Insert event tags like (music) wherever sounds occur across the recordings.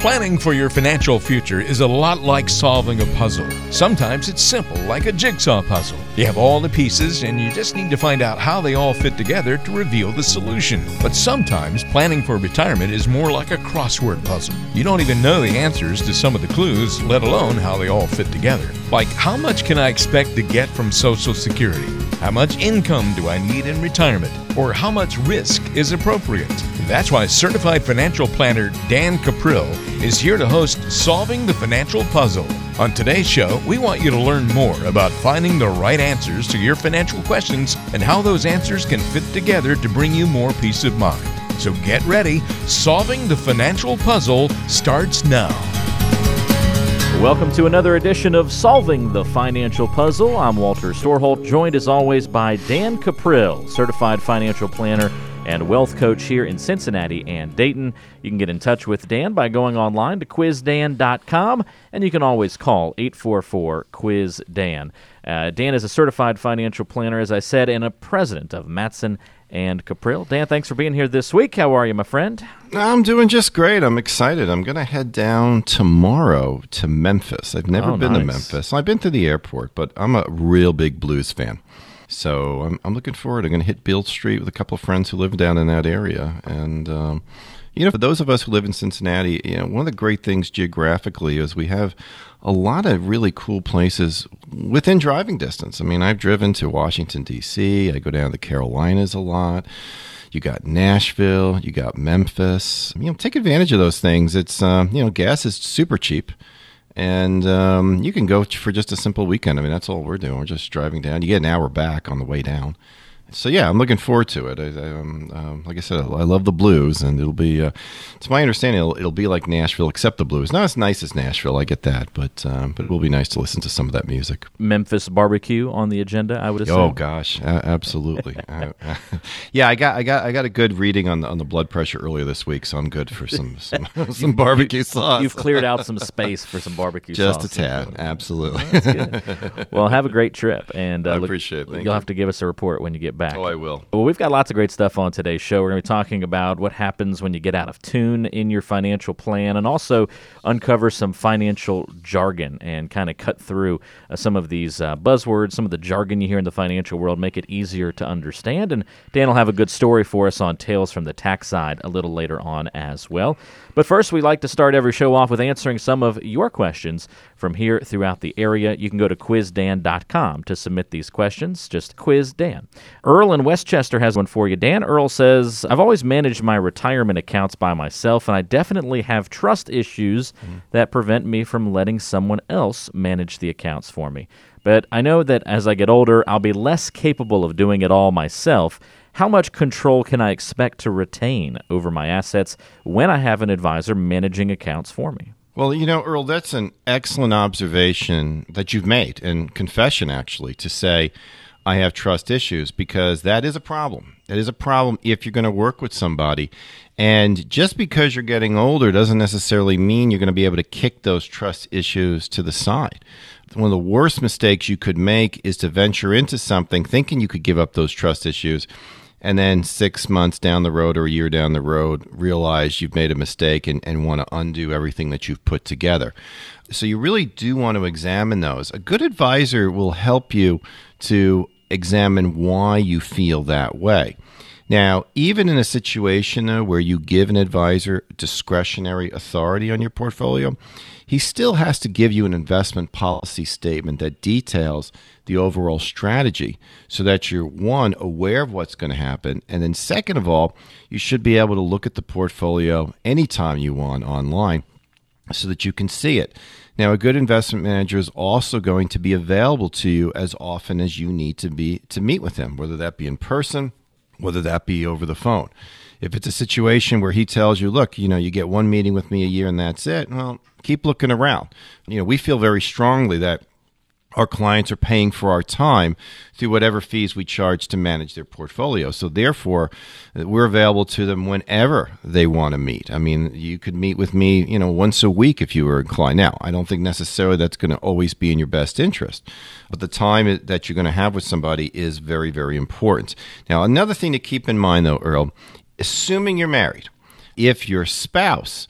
Planning for your financial future is a lot like solving a puzzle. Sometimes it's simple, like a jigsaw puzzle. You have all the pieces, and you just need to find out how they all fit together to reveal the solution. But sometimes planning for retirement is more like a crossword puzzle. You don't even know the answers to some of the clues, let alone how they all fit together. Like, how much can I expect to get from Social Security? How much income do I need in retirement? Or how much risk is appropriate? That's why certified financial planner Dan Cuprill is here to host Solving the Financial Puzzle. On today's show, we want you to learn more about finding the right answers to your financial questions and how those answers can fit together to bring you more peace of mind. So get ready. Solving the Financial Puzzle starts now. Welcome to another edition of Solving the Financial Puzzle. I'm Walter Storholt, joined as always by Dan Cuprill, certified financial planner and wealth coach here in Cincinnati and Dayton. You can get in touch with Dan by going online to quizdan.com, and you can always call 844 Quiz Dan. Uh, Dan is a certified financial planner, as I said, and a president of Matson and Cuprill. Dan, thanks for being here this week. How are you, my friend? I'm doing just great. I'm excited. I'm going to head down tomorrow to Memphis. I've never Oh, been to. Memphis. I've been to the airport, but I'm a real big blues fan. So I'm, I'm looking forward. I'm going to hit Beale Street with a couple of friends who live down in that area. And, um, you know, for those of us who live in Cincinnati, you know, one of the great things geographically is we have a lot of really cool places within driving distance. I mean, I've driven to Washington, D.C., I go down to the Carolinas a lot. You got Nashville, you got Memphis. You know, take advantage of those things. It's uh, you know, gas is super cheap, and um, you can go for just a simple weekend. I mean, that's all we're doing. We're just driving down. You get an hour back on the way down. So yeah, I'm looking forward to it. I, I, um, um, like I said, I love the blues, and it'll be. Uh, it's my understanding it'll, it'll be like Nashville, except the blues. Not as nice as Nashville, I get that, but um, but it will be nice to listen to some of that music. Memphis barbecue on the agenda, I would assume. Oh gosh, absolutely. (laughs) Uh, yeah, I got I got I got a good reading on the, on the blood pressure earlier this week, so I'm good for some some, (laughs) some barbecue sauce. You've cleared out some space for some barbecue just sauce. Just a tad, absolutely. Well, have a great trip, and uh, I look- appreciate it. Thank you'll you. have to give us a report when you get back. oh, I will. Well, we've got lots of great stuff on today's show. We're going to be talking about what happens when you get out of tune in your financial plan and also uncover some financial jargon and kind of cut through uh, some of these uh, buzzwords, some of the jargon you hear in the financial world, make it easier to understand. And Dan will have a good story for us on Tales from the Tax Side a little later on as well. But first, we like to start every show off with answering some of your questions from here throughout the area. You can go to quizdan.com to submit these questions. Just quiz Dan. Earl in Westchester has one for you. Dan Earl says, I've always managed my retirement accounts by myself, and I definitely have trust issues mm-hmm. that prevent me from letting someone else manage the accounts for me. But I know that as I get older, I'll be less capable of doing it all myself. How much control can I expect to retain over my assets when I have an advisor managing accounts for me? Well, you know, Earl, that's an excellent observation that you've made, and confession actually, to say I have trust issues because that is a problem. That is a problem if you're going to work with somebody. And just because you're getting older doesn't necessarily mean you're going to be able to kick those trust issues to the side. One of the worst mistakes you could make is to venture into something thinking you could give up those trust issues and then six months down the road or a year down the road realize you've made a mistake and, and want to undo everything that you've put together. So you really do want to examine those. A good advisor will help you to examine why you feel that way now even in a situation though where you give an advisor discretionary authority on your portfolio he still has to give you an investment policy statement that details the overall strategy so that you're one aware of what's going to happen and then second of all you should be able to look at the portfolio anytime you want online so that you can see it. Now a good investment manager is also going to be available to you as often as you need to be to meet with him whether that be in person whether that be over the phone. If it's a situation where he tells you look you know you get one meeting with me a year and that's it well keep looking around. You know we feel very strongly that our clients are paying for our time through whatever fees we charge to manage their portfolio. So therefore, we're available to them whenever they want to meet. I mean, you could meet with me, you know, once a week if you were inclined. Now, I don't think necessarily that's going to always be in your best interest, but the time that you're going to have with somebody is very, very important. Now, another thing to keep in mind, though, Earl, assuming you're married, if your spouse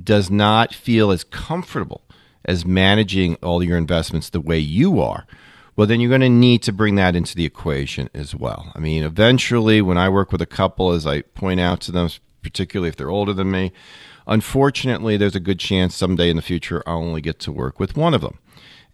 does not feel as comfortable as managing all your investments the way you are, well, then you're going to need to bring that into the equation as well. I mean, eventually, when I work with a couple, as I point out to them, particularly if they're older than me, unfortunately, there's a good chance someday in the future I'll only get to work with one of them.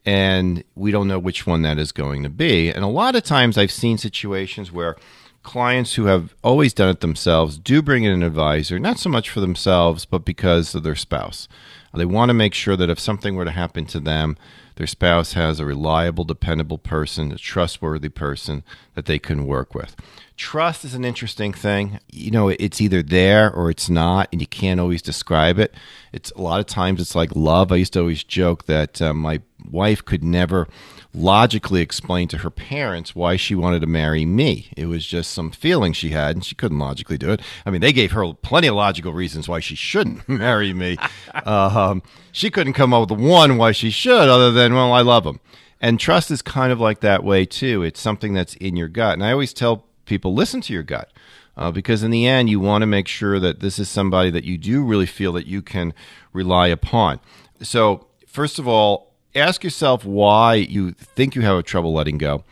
And we don't know which one that is going to be. And a lot of times I've seen situations where clients who have always done it themselves do bring in an advisor, not so much for themselves, but because of their spouse. They want to make sure that if something were to happen to them, their spouse has a reliable, dependable person, a trustworthy person that they can work with. Trust is an interesting thing. You know, it's either there or it's not, and you can't always describe it. It's a lot of times it's like love. I used to always joke that uh, my wife could never logically explain to her parents why she wanted to marry me. It was just some feeling she had, and she couldn't logically do it. I mean, they gave her plenty of logical reasons why she shouldn't (laughs) marry me. um, she couldn't come up with one why she should, other than, well, I love him. And trust is kind of like that way, too. It's something that's in your gut. And I always tell people listen to your gut. Uh, because in the end, you want to make sure that this is somebody that you do really feel that you can rely upon. So, first of all, ask yourself why you think you have a trouble letting go.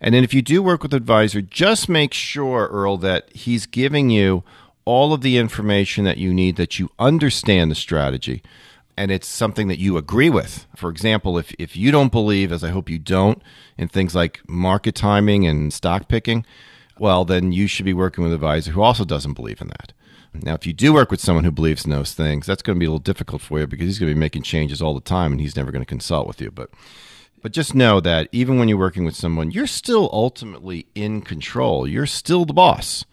And then if you do work with an advisor, just make sure, Earl, that he's giving you all of the information that you need, that you understand the strategy, and it's something that you agree with. For example, if, if you don't believe, as I hope you don't, in things like market timing and stock picking, well, then you should be working with an advisor who also doesn't believe in that. Now, if you do work with someone who believes in those things, that's going to be a little difficult for you because he's going to be making changes all the time and he's never going to consult with you. But but just know that even when you're working with someone, you're still ultimately in control. You're still the boss.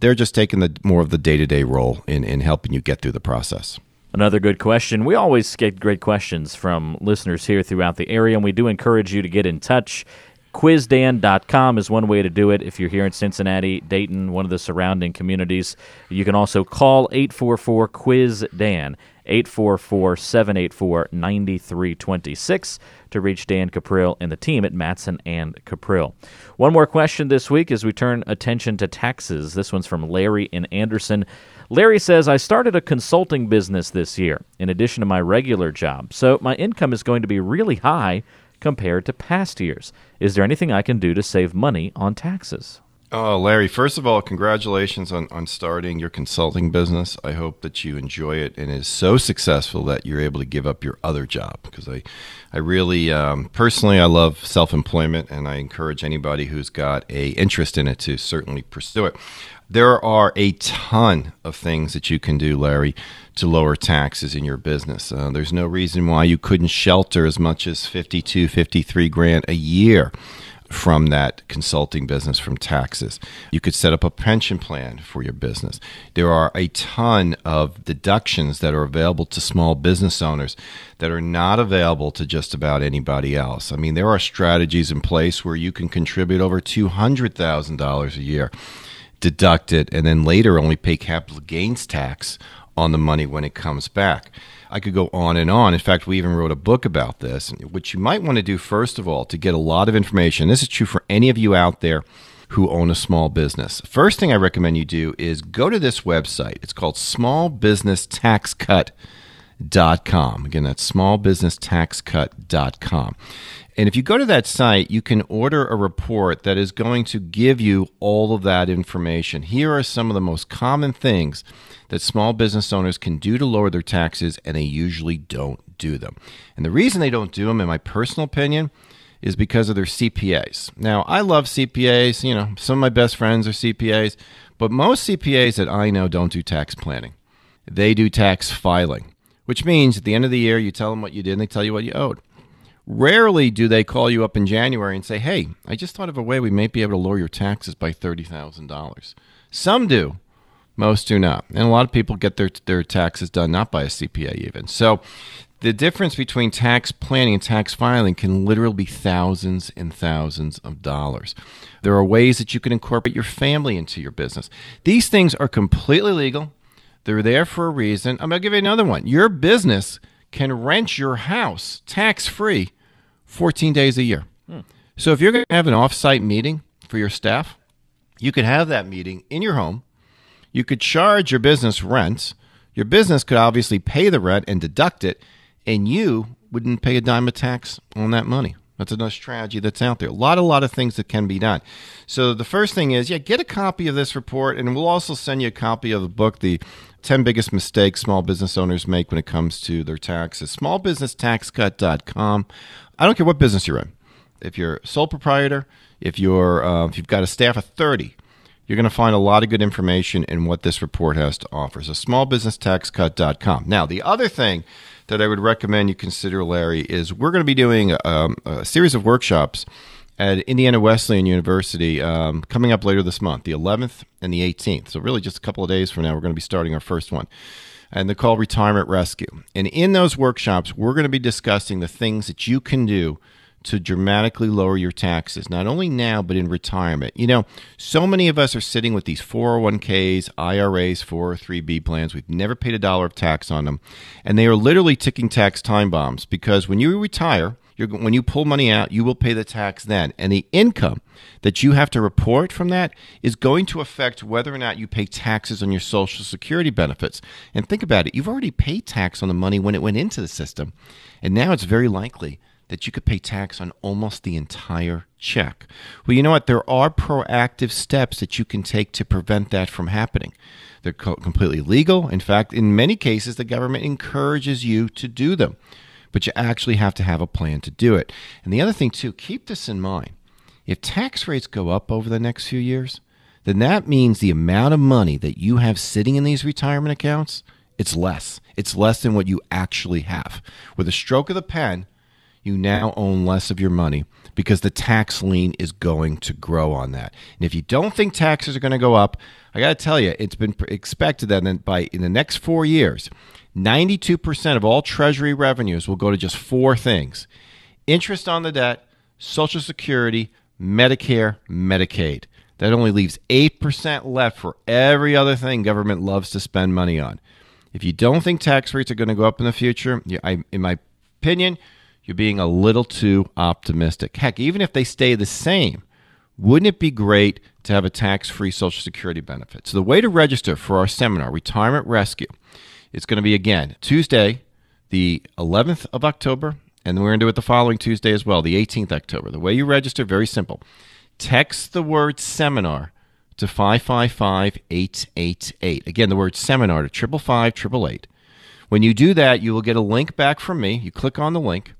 They're just taking the more of the day-to-day role in, in helping you get through the process. Another good question. We always get great questions from listeners here throughout the area, and we do encourage you to get in touch quizdan.com is one way to do it if you're here in Cincinnati, Dayton, one of the surrounding communities. You can also call 844 Quiz Dan, 844 784 9326 to reach Dan Cuprill and the team at Matson and Cuprill. One more question this week as we turn attention to taxes. This one's from Larry in Anderson. Larry says, I started a consulting business this year in addition to my regular job, so my income is going to be really high compared to past years. Is there anything I can do to save money on taxes? Oh, Larry, first of all, congratulations on, on starting your consulting business. I hope that you enjoy it and is so successful that you're able to give up your other job. Because I, I really, um, personally, I love self employment and I encourage anybody who's got a interest in it to certainly pursue it. There are a ton of things that you can do, Larry, to lower taxes in your business. Uh, there's no reason why you couldn't shelter as much as 52, 53 grand a year from that consulting business from taxes. You could set up a pension plan for your business. There are a ton of deductions that are available to small business owners that are not available to just about anybody else. I mean, there are strategies in place where you can contribute over $200,000 a year, deduct it, and then later only pay capital gains tax on the money when it comes back. I could go on and on. In fact, we even wrote a book about this. What you might want to do, first of all, to get a lot of information, this is true for any of you out there who own a small business. First thing I recommend you do is go to this website. It's called smallbusinesstaxcut.com. Again, that's smallbusinesstaxcut.com. And if you go to that site, you can order a report that is going to give you all of that information. Here are some of the most common things that small business owners can do to lower their taxes, and they usually don't do them. And the reason they don't do them, in my personal opinion, is because of their CPAs. Now, I love CPAs. You know, some of my best friends are CPAs, but most CPAs that I know don't do tax planning. They do tax filing, which means at the end of the year, you tell them what you did and they tell you what you owed. Rarely do they call you up in January and say, Hey, I just thought of a way we might be able to lower your taxes by $30,000. Some do, most do not. And a lot of people get their, their taxes done not by a CPA even. So the difference between tax planning and tax filing can literally be thousands and thousands of dollars. There are ways that you can incorporate your family into your business. These things are completely legal. They're there for a reason. I'm going to give you another one. Your business can rent your house tax free 14 days a year. Hmm. So if you're going to have an offsite meeting for your staff, you could have that meeting in your home. You could charge your business rent. Your business could obviously pay the rent and deduct it, and you wouldn't pay a dime of tax on that money. That's another strategy that's out there. A lot, a lot of things that can be done. So the first thing is, yeah, get a copy of this report, and we'll also send you a copy of the book, the 10 biggest mistakes small business owners make when it comes to their taxes. Smallbusinesstaxcut.com. I don't care what business you're in. If you're a sole proprietor, if you're uh, if you've got a staff of 30, you're going to find a lot of good information in what this report has to offer. So smallbusinesstaxcut.com. Now, the other thing that I would recommend you consider, Larry, is we're going to be doing um, a series of workshops at Indiana Wesleyan University um, coming up later this month, the 11th and the 18th. So, really, just a couple of days from now, we're going to be starting our first one. And they're called Retirement Rescue. And in those workshops, we're going to be discussing the things that you can do to dramatically lower your taxes, not only now, but in retirement. You know, so many of us are sitting with these 401ks, IRAs, 403b plans. We've never paid a dollar of tax on them. And they are literally ticking tax time bombs because when you retire, when you pull money out, you will pay the tax then. And the income that you have to report from that is going to affect whether or not you pay taxes on your Social Security benefits. And think about it you've already paid tax on the money when it went into the system. And now it's very likely that you could pay tax on almost the entire check. Well, you know what? There are proactive steps that you can take to prevent that from happening. They're co- completely legal. In fact, in many cases, the government encourages you to do them, but you actually have to have a plan to do it. And the other thing, too, keep this in mind. If tax rates go up over the next few years, then that means the amount of money that you have sitting in these retirement accounts, it's less. It's less than what you actually have. With a stroke of the pen, you now own less of your money because the tax lien is going to grow on that. And if you don't think taxes are going to go up, I got to tell you, it's been expected that by in the next 4 years, 92% of all treasury revenues will go to just four things. Interest on the debt, social security, Medicare, Medicaid. That only leaves 8% left for every other thing government loves to spend money on. If you don't think tax rates are going to go up in the future, I, in my opinion, you're being a little too optimistic. Heck, even if they stay the same, wouldn't it be great to have a tax free Social Security benefit? So, the way to register for our seminar, Retirement Rescue, is going to be again Tuesday, the 11th of October, and we're going to do it the following Tuesday as well, the 18th October. The way you register, very simple. Text the word seminar to 555 888. Again, the word seminar to 555 888. When you do that, you will get a link back from me. You click on the link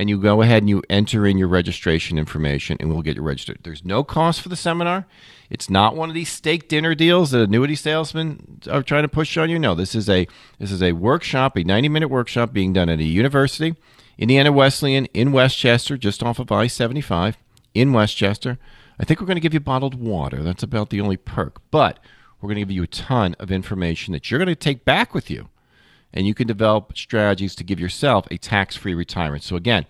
and you go ahead and you enter in your registration information and we'll get you registered. There's no cost for the seminar. It's not one of these steak dinner deals that annuity salesmen are trying to push on you. No, this is a this is a workshop, a 90-minute workshop being done at a university, Indiana Wesleyan in Westchester, just off of I-75 in Westchester. I think we're going to give you bottled water. That's about the only perk. But we're going to give you a ton of information that you're going to take back with you and you can develop strategies to give yourself a tax free retirement. So, again,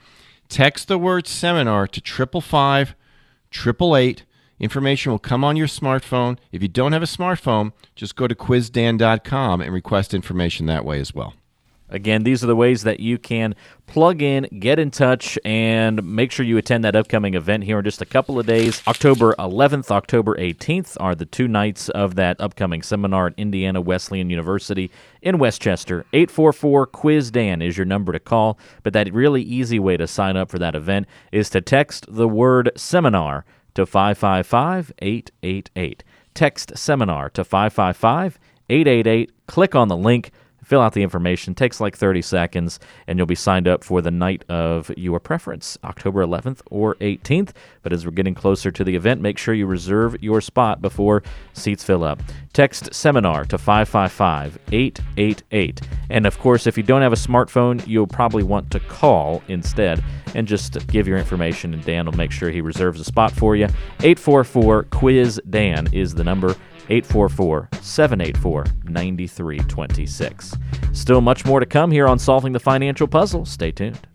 text the word seminar to 555 888. Information will come on your smartphone. If you don't have a smartphone, just go to quizdan.com and request information that way as well. Again, these are the ways that you can plug in, get in touch, and make sure you attend that upcoming event here in just a couple of days. October 11th, October 18th are the two nights of that upcoming seminar at Indiana Wesleyan University in Westchester. 844 Quiz Dan is your number to call, but that really easy way to sign up for that event is to text the word seminar to 555 888. Text seminar to 555 888. Click on the link fill out the information. Takes like 30 seconds, and you'll be signed up for the night of your preference, October 11th or 18th. But as we're getting closer to the event, make sure you reserve your spot before seats fill up. Text seminar to 555 888. And of course, if you don't have a smartphone, you'll probably want to call instead and just give your information, and Dan will make sure he reserves a spot for you. 844 Quiz Dan is the number. 844 784 9326. Still much more to come here on Solving the Financial Puzzle. Stay tuned.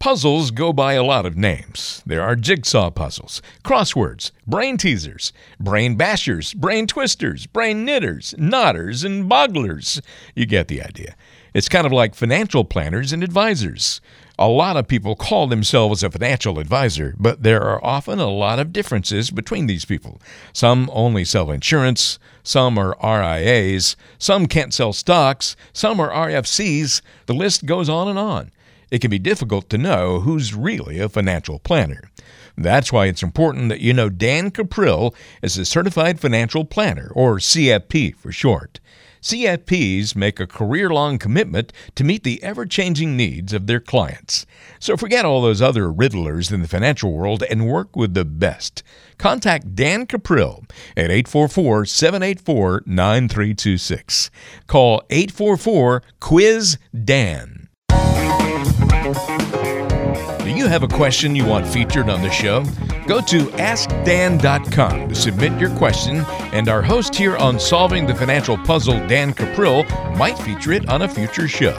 Puzzles go by a lot of names. There are jigsaw puzzles, crosswords, brain teasers, brain bashers, brain twisters, brain knitters, knotters, and bogglers. You get the idea. It's kind of like financial planners and advisors. A lot of people call themselves a financial advisor, but there are often a lot of differences between these people. Some only sell insurance, some are RIAs, some can't sell stocks, some are RFCs. The list goes on and on. It can be difficult to know who's really a financial planner. That's why it's important that you know Dan Cuprill is a certified financial planner, or CFP for short. CFPs make a career long commitment to meet the ever changing needs of their clients. So forget all those other riddlers in the financial world and work with the best. Contact Dan Cuprill at 844 784 9326. Call 844 Quiz Dan. You have a question you want featured on the show? Go to AskDan.com to submit your question, and our host here on Solving the Financial Puzzle, Dan Cuprill, might feature it on a future show.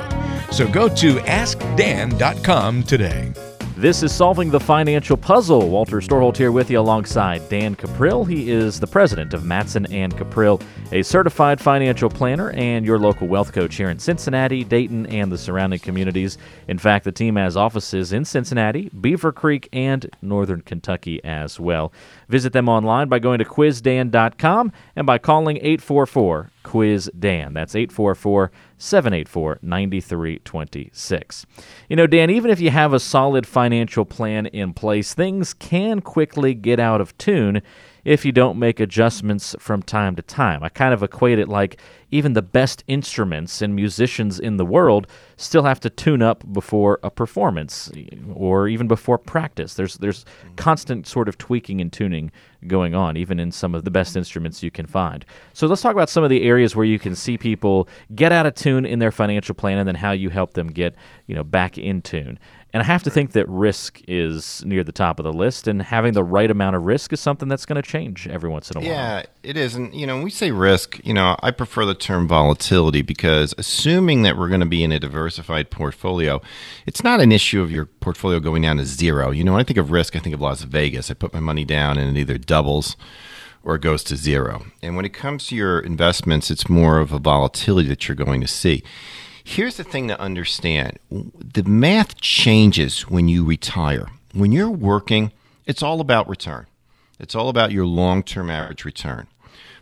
So go to AskDan.com today. This is Solving the Financial Puzzle. Walter Storholt here with you alongside Dan Cuprill. He is the president of Matson and Cuprill, a certified financial planner and your local wealth coach here in Cincinnati, Dayton, and the surrounding communities. In fact, the team has offices in Cincinnati, Beavercreek, and Northern Kentucky as well. Visit them online by going to quizdan.com and by calling 844 Quiz Dan. That's 844 784 9326. You know, Dan, even if you have a solid financial plan in place, things can quickly get out of tune if you don't make adjustments from time to time. I kind of equate it like even the best instruments and musicians in the world still have to tune up before a performance or even before practice. There's there's mm-hmm. constant sort of tweaking and tuning going on even in some of the best instruments you can find. So let's talk about some of the areas where you can see people get out of tune in their financial plan and then how you help them get, you know, back in tune. And I have to think that risk is near the top of the list, and having the right amount of risk is something that's going to change every once in a while. Yeah, it is. And, you know, when we say risk, you know, I prefer the term volatility because assuming that we're going to be in a diversified portfolio, it's not an issue of your portfolio going down to zero. You know, when I think of risk, I think of Las Vegas. I put my money down and it either doubles or it goes to zero. And when it comes to your investments, it's more of a volatility that you're going to see. Here's the thing to understand the math changes when you retire. When you're working, it's all about return, it's all about your long term average return.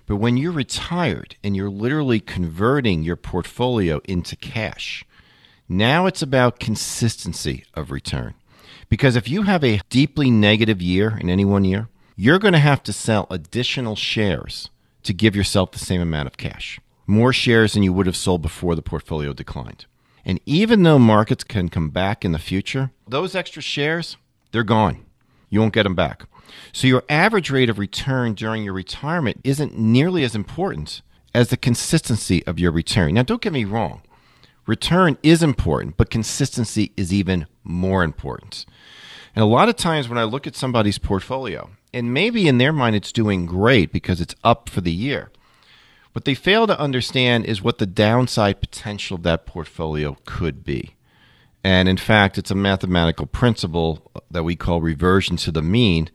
But when you're retired and you're literally converting your portfolio into cash, now it's about consistency of return. Because if you have a deeply negative year in any one year, you're going to have to sell additional shares to give yourself the same amount of cash more shares than you would have sold before the portfolio declined. And even though markets can come back in the future, those extra shares, they're gone. You won't get them back. So your average rate of return during your retirement isn't nearly as important as the consistency of your return. Now, don't get me wrong. Return is important, but consistency is even more important. And a lot of times when I look at somebody's portfolio, and maybe in their mind it's doing great because it's up for the year, what they fail to understand is what the downside potential of that portfolio could be. And in fact, it's a mathematical principle that we call reversion to the mean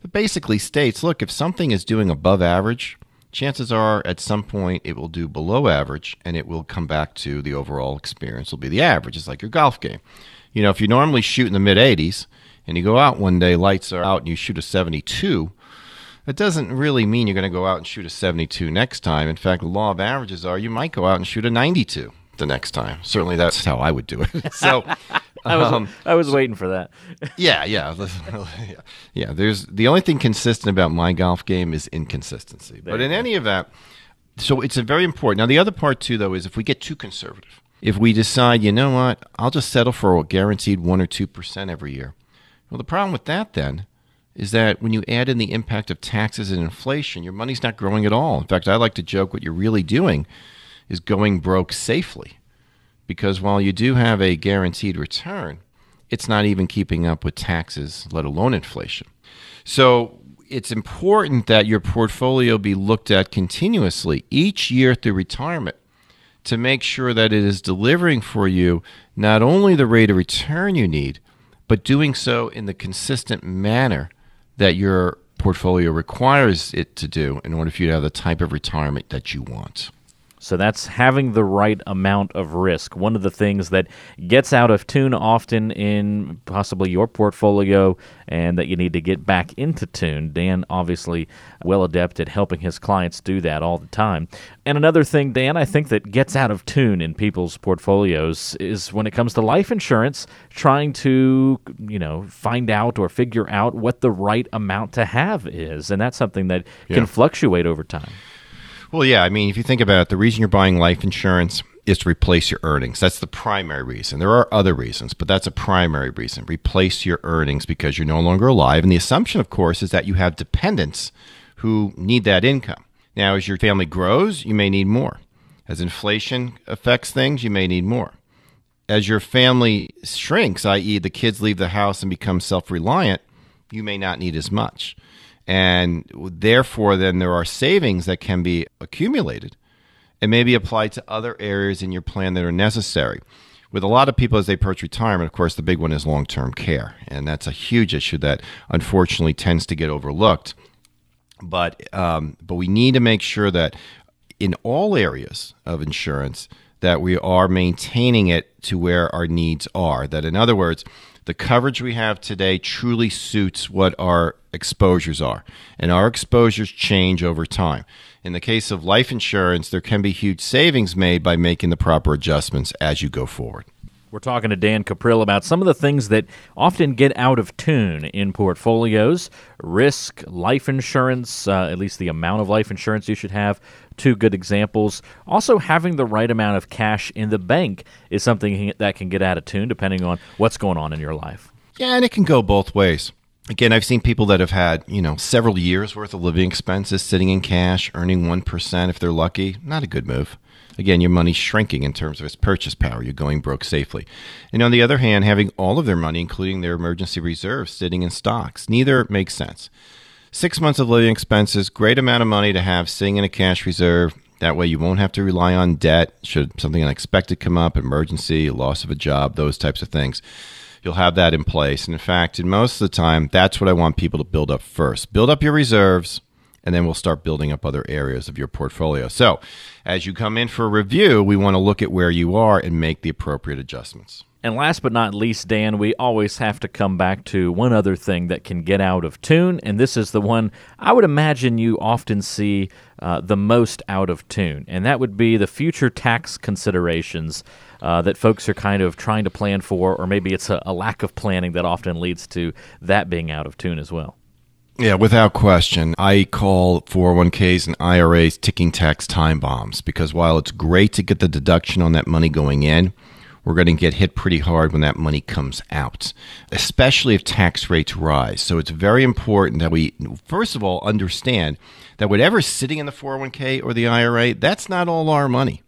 that basically states look, if something is doing above average, chances are at some point it will do below average and it will come back to the overall experience will be the average. It's like your golf game. You know, if you normally shoot in the mid 80s and you go out one day, lights are out, and you shoot a 72, that doesn't really mean you're going to go out and shoot a 72 next time. In fact, the law of averages are you might go out and shoot a 92 the next time. Certainly, that's how I would do it. (laughs) so. I was, um, I was waiting for that. (laughs) yeah, yeah, yeah, (laughs) yeah. There's the only thing consistent about my golf game is inconsistency. There but in go. any event, so it's a very important. Now, the other part too, though, is if we get too conservative, if we decide, you know what, I'll just settle for a guaranteed one or two percent every year. Well, the problem with that then is that when you add in the impact of taxes and inflation, your money's not growing at all. In fact, I like to joke what you're really doing is going broke safely. Because while you do have a guaranteed return, it's not even keeping up with taxes, let alone inflation. So it's important that your portfolio be looked at continuously each year through retirement to make sure that it is delivering for you not only the rate of return you need, but doing so in the consistent manner that your portfolio requires it to do in order for you to have the type of retirement that you want. So that's having the right amount of risk. One of the things that gets out of tune often in possibly your portfolio and that you need to get back into tune. Dan, obviously, well adept at helping his clients do that all the time. And another thing, Dan, I think that gets out of tune in people's portfolios is when it comes to life insurance, trying to, you know, find out or figure out what the right amount to have is. And that's something that yeah. can fluctuate over time. Well, yeah. I mean, if you think about it, the reason you're buying life insurance is to replace your earnings. That's the primary reason. There are other reasons, but that's a primary reason. Replace your earnings because you're no longer alive. And the assumption, of course, is that you have dependents who need that income. Now, as your family grows, you may need more. As inflation affects things, you may need more. As your family shrinks, i.e., the kids leave the house and become self reliant, you may not need as much. And therefore, then there are savings that can be accumulated and maybe applied to other areas in your plan that are necessary. With a lot of people as they approach retirement, of course, the big one is long term care. And that's a huge issue that unfortunately tends to get overlooked. But, um, but we need to make sure that in all areas of insurance, that we are maintaining it to where our needs are. That, in other words, the coverage we have today truly suits what our exposures are. And our exposures change over time. In the case of life insurance, there can be huge savings made by making the proper adjustments as you go forward. We're talking to Dan Cuprill about some of the things that often get out of tune in portfolios risk, life insurance, uh, at least the amount of life insurance you should have. Two good examples. Also, having the right amount of cash in the bank is something that can get out of tune depending on what's going on in your life. Yeah, and it can go both ways. Again, I've seen people that have had, you know, several years worth of living expenses sitting in cash, earning 1% if they're lucky. Not a good move. Again, your money's shrinking in terms of its purchase power. You're going broke safely. And on the other hand, having all of their money, including their emergency reserves, sitting in stocks. Neither makes sense. Six months of living expenses, great amount of money to have sitting in a cash reserve. That way, you won't have to rely on debt should something unexpected come up, emergency, loss of a job, those types of things. You'll have that in place. And in fact, in most of the time, that's what I want people to build up first. Build up your reserves, and then we'll start building up other areas of your portfolio. So, as you come in for a review, we want to look at where you are and make the appropriate adjustments. And last but not least, Dan, we always have to come back to one other thing that can get out of tune, and this is the one I would imagine you often see uh, the most out of tune, and that would be the future tax considerations uh, that folks are kind of trying to plan for, or maybe it's a, a lack of planning that often leads to that being out of tune as well. Yeah, without question. I call 401ks and IRAs ticking tax time bombs because while it's great to get the deduction on that money going in, we're going to get hit pretty hard when that money comes out, especially if tax rates rise. So it's very important that we, first of all, understand that whatever's sitting in the 401k or the IRA, that's not all our money.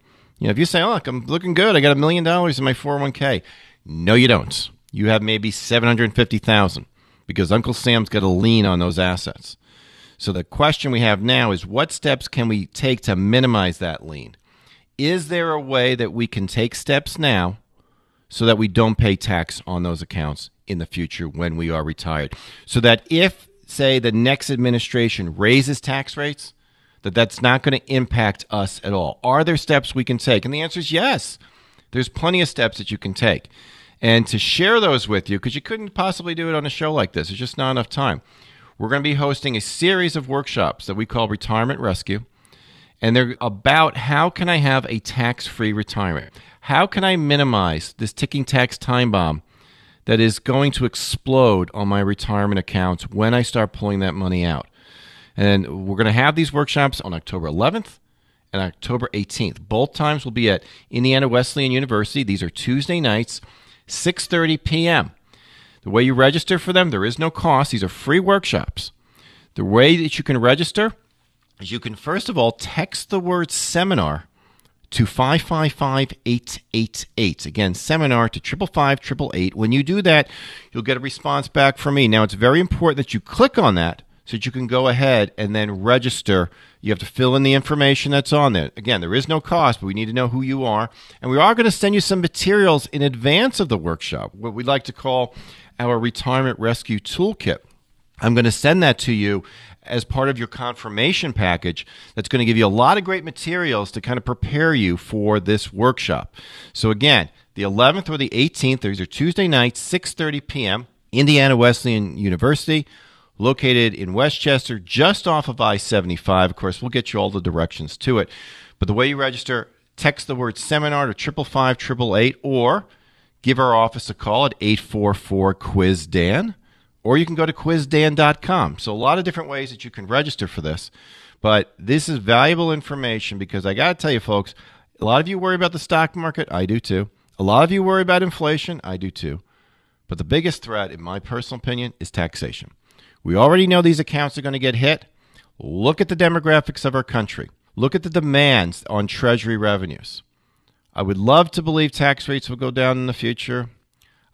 You know, if you say, oh, look, I'm looking good, I got a million dollars in my 401k. No, you don't. You have maybe 750,000 because Uncle Sam's got a lien on those assets. So the question we have now is what steps can we take to minimize that lien? Is there a way that we can take steps now so that we don't pay tax on those accounts in the future when we are retired? So that if, say, the next administration raises tax rates, that that's not going to impact us at all. Are there steps we can take? And the answer is yes. There's plenty of steps that you can take and to share those with you because you couldn't possibly do it on a show like this. There's just not enough time. We're going to be hosting a series of workshops that we call Retirement Rescue, and they're about how can I have a tax free retirement? How can I minimize this ticking tax time bomb that is going to explode on my retirement accounts when I start pulling that money out? And we're going to have these workshops on October 11th and October 18th. Both times will be at Indiana Wesleyan University. These are Tuesday nights. 6:30 p.m. The way you register for them, there is no cost. These are free workshops. The way that you can register is you can first of all text the word seminar to 555-888. Again, seminar to 555-888. When you do that, you'll get a response back from me. Now, it's very important that you click on that so that you can go ahead and then register. You have to fill in the information that's on there. Again, there is no cost, but we need to know who you are. And we are going to send you some materials in advance of the workshop, what we like to call our retirement rescue toolkit. I'm going to send that to you as part of your confirmation package that's going to give you a lot of great materials to kind of prepare you for this workshop. So again, the 11th or the 18th, these are Tuesday nights, 6:30 p.m. Indiana Wesleyan University, located in Westchester, just off of I-75. Of course, we'll get you all the directions to it. But the way you register, text the word seminar to triple five triple eight, or give our office a call at 844 quiz Dan or you can go to quizdan.com. So, a lot of different ways that you can register for this. But this is valuable information because I got to tell you, folks, a lot of you worry about the stock market. I do too. A lot of you worry about inflation. I do too. But the biggest threat, in my personal opinion, is taxation. We already know these accounts are going to get hit. Look at the demographics of our country. Look at the demands on Treasury revenues. I would love to believe tax rates will go down in the future.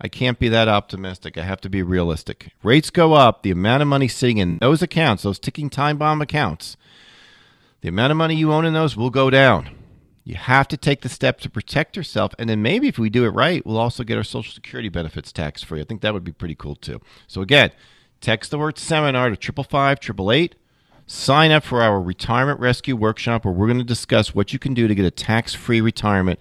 I can't be that optimistic. I have to be realistic. Rates go up, the amount of money sitting in those accounts, those ticking time bomb accounts, the amount of money you own in those will go down. You have to take the step to protect yourself. And then maybe if we do it right, we'll also get our Social Security benefits tax free. I think that would be pretty cool too. So again, text the word seminar to 555 888. Sign up for our retirement rescue workshop where we're going to discuss what you can do to get a tax free retirement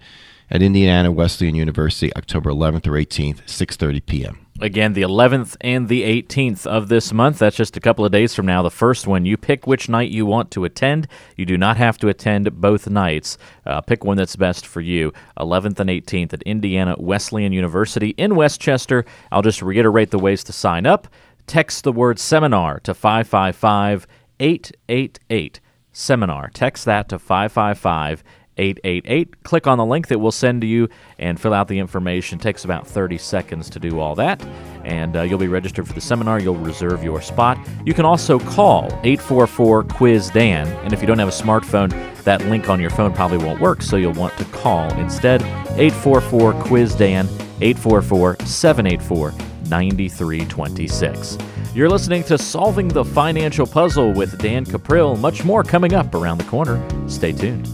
at Indiana Wesleyan University, October 11th or 18th, 6:30 p.m. Again, the 11th and the 18th of this month. That's just a couple of days from now. The first one, you pick which night you want to attend. You do not have to attend both nights. Uh, pick one that's best for you. 11th and 18th at Indiana Wesleyan University in Westchester. I'll just reiterate the ways to sign up. Text the word seminar to 555 888. Seminar. Text that to 555 888. Click on the link that we'll send to you and fill out the information. It takes about 30 seconds to do all that. And uh, you'll be registered for the seminar. You'll reserve your spot. You can also call 844 Quiz Dan. And if you don't have a smartphone, that link on your phone probably won't work. So you'll want to call instead 844 Quiz Dan, 844 784 9326. You're listening to Solving the Financial Puzzle with Dan Cuprill. Much more coming up around the corner. Stay tuned.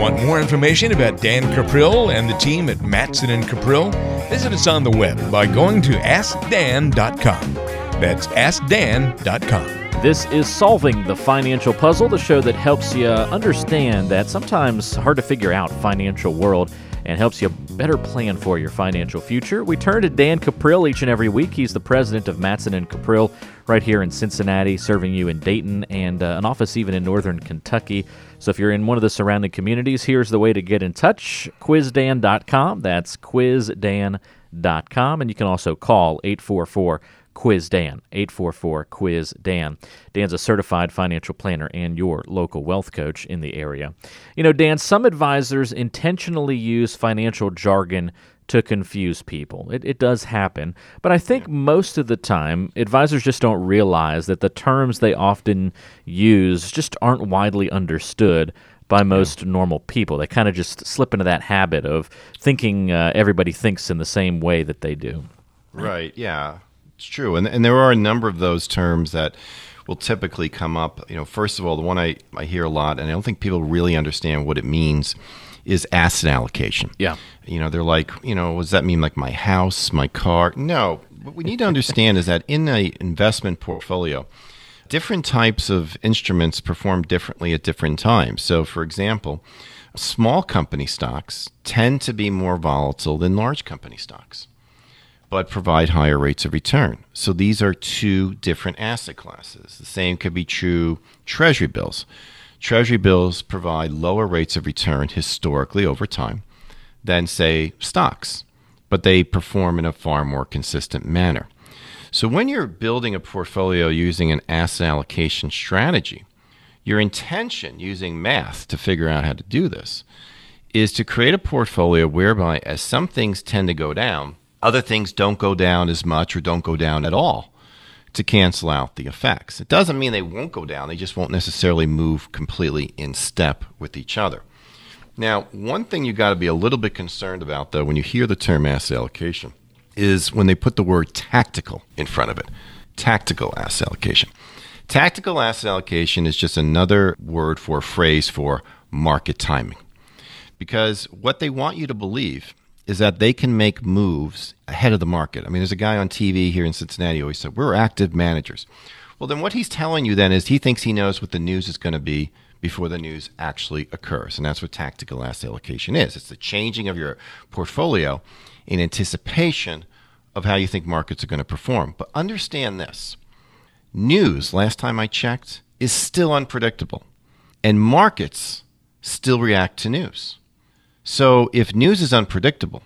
Want more information about Dan Cuprill and the team at Matson and Cuprill? Visit us on the web by going to AskDan.com. That's AskDan.com. This is Solving the Financial Puzzle, the show that helps you understand that sometimes hard to figure out financial world and helps you better plan for your financial future. We turn to Dan Cuprill each and every week. He's the president of Matson and Cuprill right here in Cincinnati, serving you in Dayton and uh, an office even in northern Kentucky. So if you're in one of the surrounding communities, here's the way to get in touch quizdan.com. That's quizdan.com. And you can also call 844 Quiz Dan, 844 Quiz Dan. Dan's a certified financial planner and your local wealth coach in the area. You know, Dan, some advisors intentionally use financial jargon to confuse people. It, it does happen. But I think most of the time, advisors just don't realize that the terms they often use just aren't widely understood by most normal people. They kind of just slip into that habit of thinking uh, everybody thinks in the same way that they do. Right, yeah. It's true. And, and there are a number of those terms that will typically come up. You know, first of all, the one I, I hear a lot, and I don't think people really understand what it means is asset allocation. Yeah. You know, they're like, you know, what does that mean? Like my house, my car? No. What we need to understand is that in an investment portfolio, different types of instruments perform differently at different times. So, for example, small company stocks tend to be more volatile than large company stocks, but provide higher rates of return. So, these are two different asset classes. The same could be true treasury bills. Treasury bills provide lower rates of return historically over time than, say, stocks, but they perform in a far more consistent manner. So, when you're building a portfolio using an asset allocation strategy, your intention using math to figure out how to do this is to create a portfolio whereby, as some things tend to go down, other things don't go down as much or don't go down at all to cancel out the effects. It doesn't mean they won't go down, they just won't necessarily move completely in step with each other. Now, one thing you got to be a little bit concerned about, though, when you hear the term asset allocation, is when they put the word tactical in front of it. Tactical asset allocation. Tactical asset allocation is just another word for phrase for market timing. Because what they want you to believe is that they can make moves ahead of the market. I mean, there's a guy on TV here in Cincinnati who always said, We're active managers. Well, then what he's telling you then is he thinks he knows what the news is going to be before the news actually occurs. And that's what tactical asset allocation is it's the changing of your portfolio in anticipation of how you think markets are going to perform. But understand this news, last time I checked, is still unpredictable, and markets still react to news. So if news is unpredictable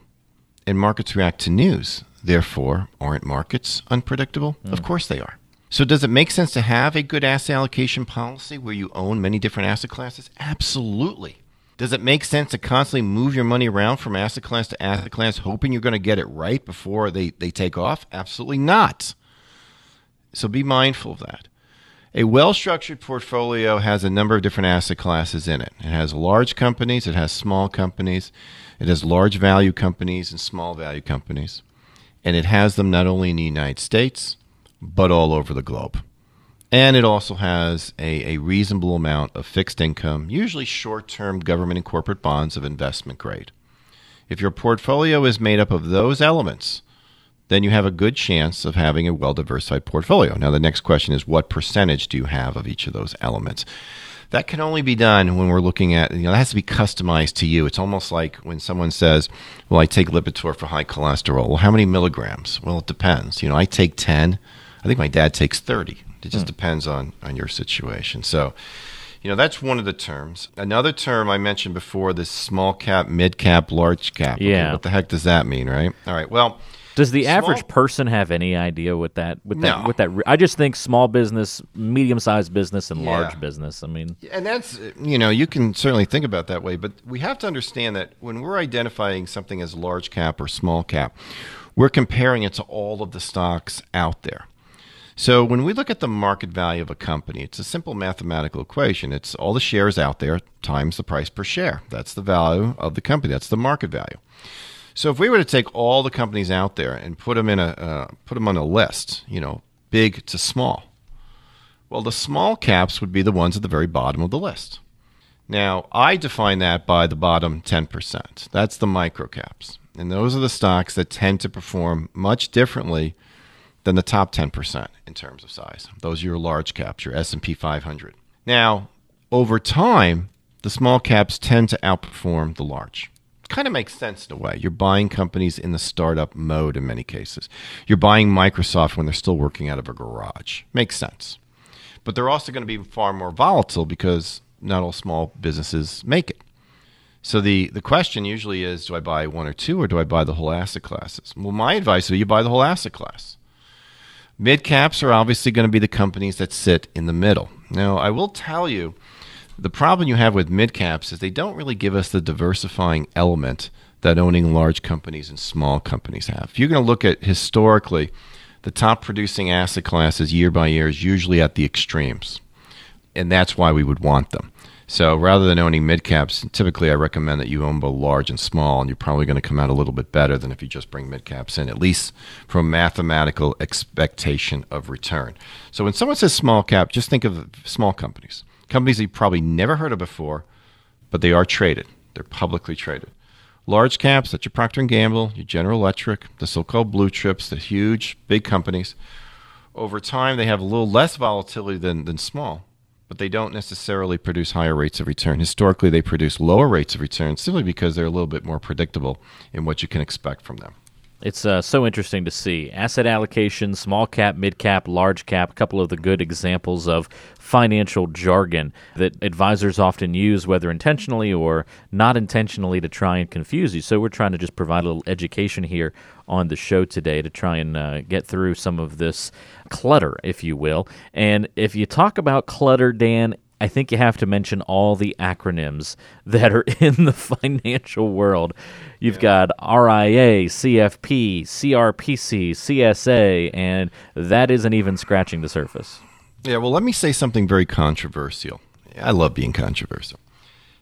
and markets react to news, therefore, aren't markets unpredictable? Mm. Of course they are. So, does it make sense to have a good asset allocation policy where you own many different asset classes? Absolutely. Does it make sense to constantly move your money around from asset class to asset class, hoping you're going to get it right before they, they take off? Absolutely not. So, be mindful of that. A well structured portfolio has a number of different asset classes in it. It has large companies, it has small companies, it has large value companies and small value companies. And it has them not only in the United States, but all over the globe. And it also has a, a reasonable amount of fixed income, usually short term government and corporate bonds of investment grade. If your portfolio is made up of those elements, then you have a good chance of having a well diversified portfolio. Now, the next question is what percentage do you have of each of those elements? That can only be done when we're looking at, you know, that has to be customized to you. It's almost like when someone says, well, I take Lipitor for high cholesterol. Well, how many milligrams? Well, it depends. You know, I take 10. I think my dad takes 30. It just hmm. depends on, on your situation. So, you know, that's one of the terms. Another term I mentioned before, this small cap, mid cap, large cap. Yeah. what the heck does that mean, right? All right. Well, does the small, average person have any idea what that with that no. with that? I just think small business, medium sized business, and yeah. large business. I mean, and that's you know you can certainly think about that way, but we have to understand that when we're identifying something as large cap or small cap, we're comparing it to all of the stocks out there. So when we look at the market value of a company, it's a simple mathematical equation. It's all the shares out there times the price per share. That's the value of the company. That's the market value. So if we were to take all the companies out there and put them in a uh, put them on a list, you know, big to small, well, the small caps would be the ones at the very bottom of the list. Now, I define that by the bottom 10%. That's the micro caps. And those are the stocks that tend to perform much differently than the top 10% in terms of size. Those are your large caps, your S&P 500. Now, over time, the small caps tend to outperform the large kind of makes sense in a way. You're buying companies in the startup mode in many cases. You're buying Microsoft when they're still working out of a garage. Makes sense. But they're also going to be far more volatile because not all small businesses make it. So the, the question usually is do I buy one or two or do I buy the whole asset classes? Well, my advice is you buy the whole asset class. Mid caps are obviously going to be the companies that sit in the middle. Now, I will tell you the problem you have with mid caps is they don't really give us the diversifying element that owning large companies and small companies have. If you're going to look at historically, the top producing asset classes year by year is usually at the extremes. And that's why we would want them. So rather than owning mid caps, typically I recommend that you own both large and small, and you're probably going to come out a little bit better than if you just bring mid caps in, at least from mathematical expectation of return. So when someone says small cap, just think of small companies companies you probably never heard of before, but they are traded. They're publicly traded. Large caps, such as Procter & Gamble, your General Electric, the so-called blue chips, the huge, big companies. Over time, they have a little less volatility than, than small, but they don't necessarily produce higher rates of return. Historically, they produce lower rates of return simply because they're a little bit more predictable in what you can expect from them. It's uh, so interesting to see asset allocation, small cap, mid cap, large cap, a couple of the good examples of financial jargon that advisors often use, whether intentionally or not intentionally, to try and confuse you. So, we're trying to just provide a little education here on the show today to try and uh, get through some of this clutter, if you will. And if you talk about clutter, Dan, I think you have to mention all the acronyms (laughs) that are in the financial world. You've yeah. got RIA, CFP, CRPC, CSA, and that isn't even scratching the surface. Yeah, well, let me say something very controversial. I love being controversial.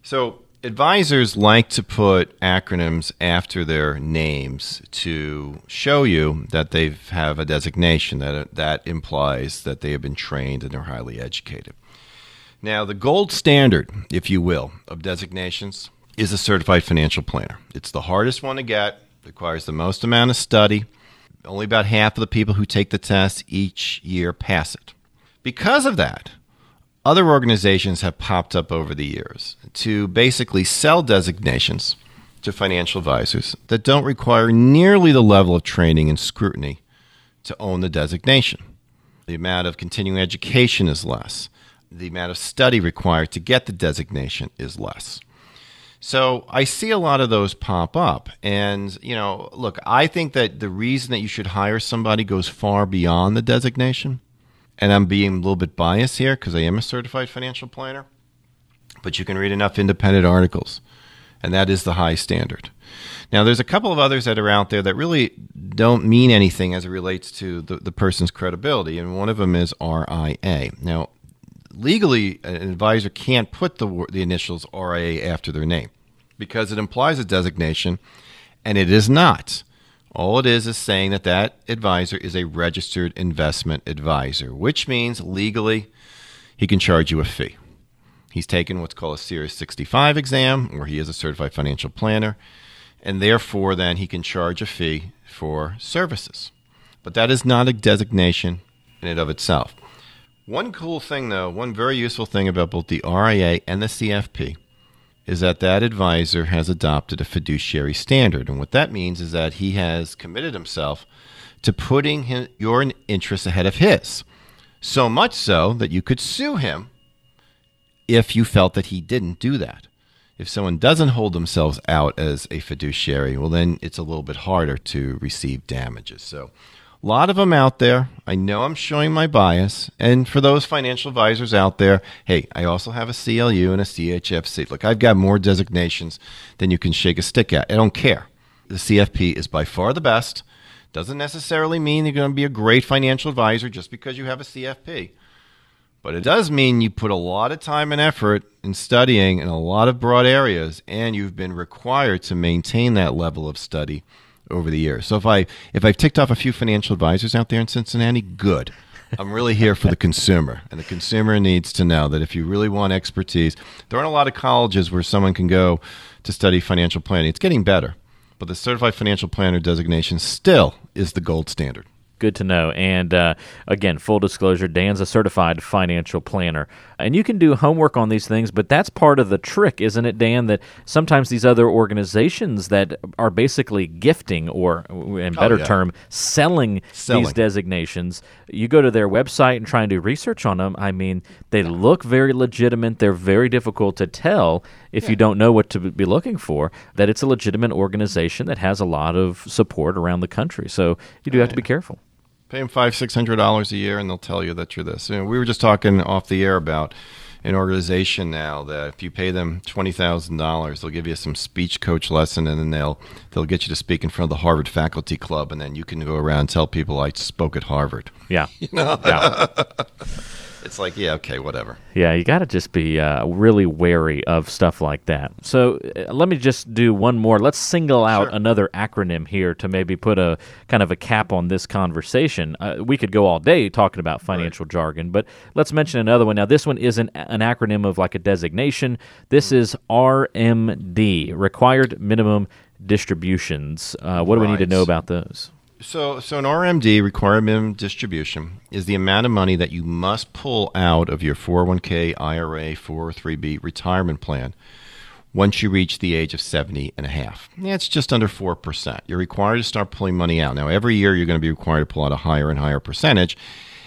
So, advisors like to put acronyms after their names to show you that they have a designation that that implies that they have been trained and they're highly educated. Now, the gold standard, if you will, of designations is a certified financial planner. It's the hardest one to get, requires the most amount of study. Only about half of the people who take the test each year pass it. Because of that, other organizations have popped up over the years to basically sell designations to financial advisors that don't require nearly the level of training and scrutiny to own the designation. The amount of continuing education is less. The amount of study required to get the designation is less. So I see a lot of those pop up. And, you know, look, I think that the reason that you should hire somebody goes far beyond the designation. And I'm being a little bit biased here because I am a certified financial planner. But you can read enough independent articles, and that is the high standard. Now, there's a couple of others that are out there that really don't mean anything as it relates to the, the person's credibility, and one of them is RIA. Now, legally, an advisor can't put the, the initials RIA after their name because it implies a designation, and it is not. All it is is saying that that advisor is a registered investment advisor, which means legally he can charge you a fee. He's taken what's called a Series 65 exam, or he is a certified financial planner, and therefore then he can charge a fee for services. But that is not a designation in and of itself. One cool thing, though, one very useful thing about both the RIA and the CFP is that that advisor has adopted a fiduciary standard. And what that means is that he has committed himself to putting his, your interests ahead of his. So much so that you could sue him if you felt that he didn't do that. If someone doesn't hold themselves out as a fiduciary, well, then it's a little bit harder to receive damages. So, a lot of them out there. I know I'm showing my bias. And for those financial advisors out there, hey, I also have a CLU and a CHFC. Look, I've got more designations than you can shake a stick at. I don't care. The CFP is by far the best. Doesn't necessarily mean you're going to be a great financial advisor just because you have a CFP. But it does mean you put a lot of time and effort in studying in a lot of broad areas, and you've been required to maintain that level of study over the years. So if I if I've ticked off a few financial advisors out there in Cincinnati, good. I'm really here for the consumer, and the consumer needs to know that if you really want expertise, there aren't a lot of colleges where someone can go to study financial planning. It's getting better, but the certified financial planner designation still is the gold standard. Good to know. And uh, again, full disclosure Dan's a certified financial planner. And you can do homework on these things, but that's part of the trick, isn't it, Dan? That sometimes these other organizations that are basically gifting, or in better oh, yeah. term, selling, selling, these designations, you go to their website and try and do research on them. I mean, they look very legitimate. They're very difficult to tell if yeah. you don't know what to be looking for, that it's a legitimate organization that has a lot of support around the country. So you do have to be careful. Pay them five, six hundred dollars a year, and they'll tell you that you're this. You know, we were just talking off the air about an organization now that if you pay them twenty thousand dollars, they'll give you some speech coach lesson, and then they'll they'll get you to speak in front of the Harvard Faculty Club, and then you can go around and tell people I spoke at Harvard. Yeah, (laughs) you know. Yeah. (laughs) it's like, yeah, okay, whatever. Yeah, you got to just be uh, really wary of stuff like that. So uh, let me just do one more. Let's single out sure. another acronym here to maybe put a kind of a cap on this conversation. Uh, we could go all day talking about financial right. jargon, but let's mention another one. Now, this one isn't an acronym of like a designation. This mm. is RMD, Required Minimum Distributions. Uh, what right. do we need to know about those? So, so an RMD required minimum distribution is the amount of money that you must pull out of your 401k, IRA, 403b retirement plan once you reach the age of 70 and a half. It's just under 4%. You're required to start pulling money out. Now, every year you're going to be required to pull out a higher and higher percentage.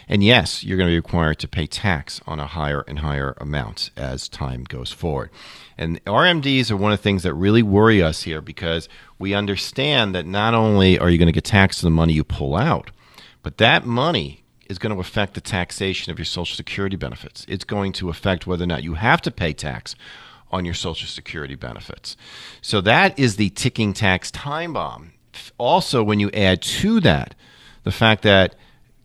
And yes, you're going to be required to pay tax on a higher and higher amount as time goes forward. And RMDs are one of the things that really worry us here because we understand that not only are you going to get taxed on the money you pull out, but that money is going to affect the taxation of your Social Security benefits. It's going to affect whether or not you have to pay tax on your Social Security benefits. So that is the ticking tax time bomb. Also, when you add to that the fact that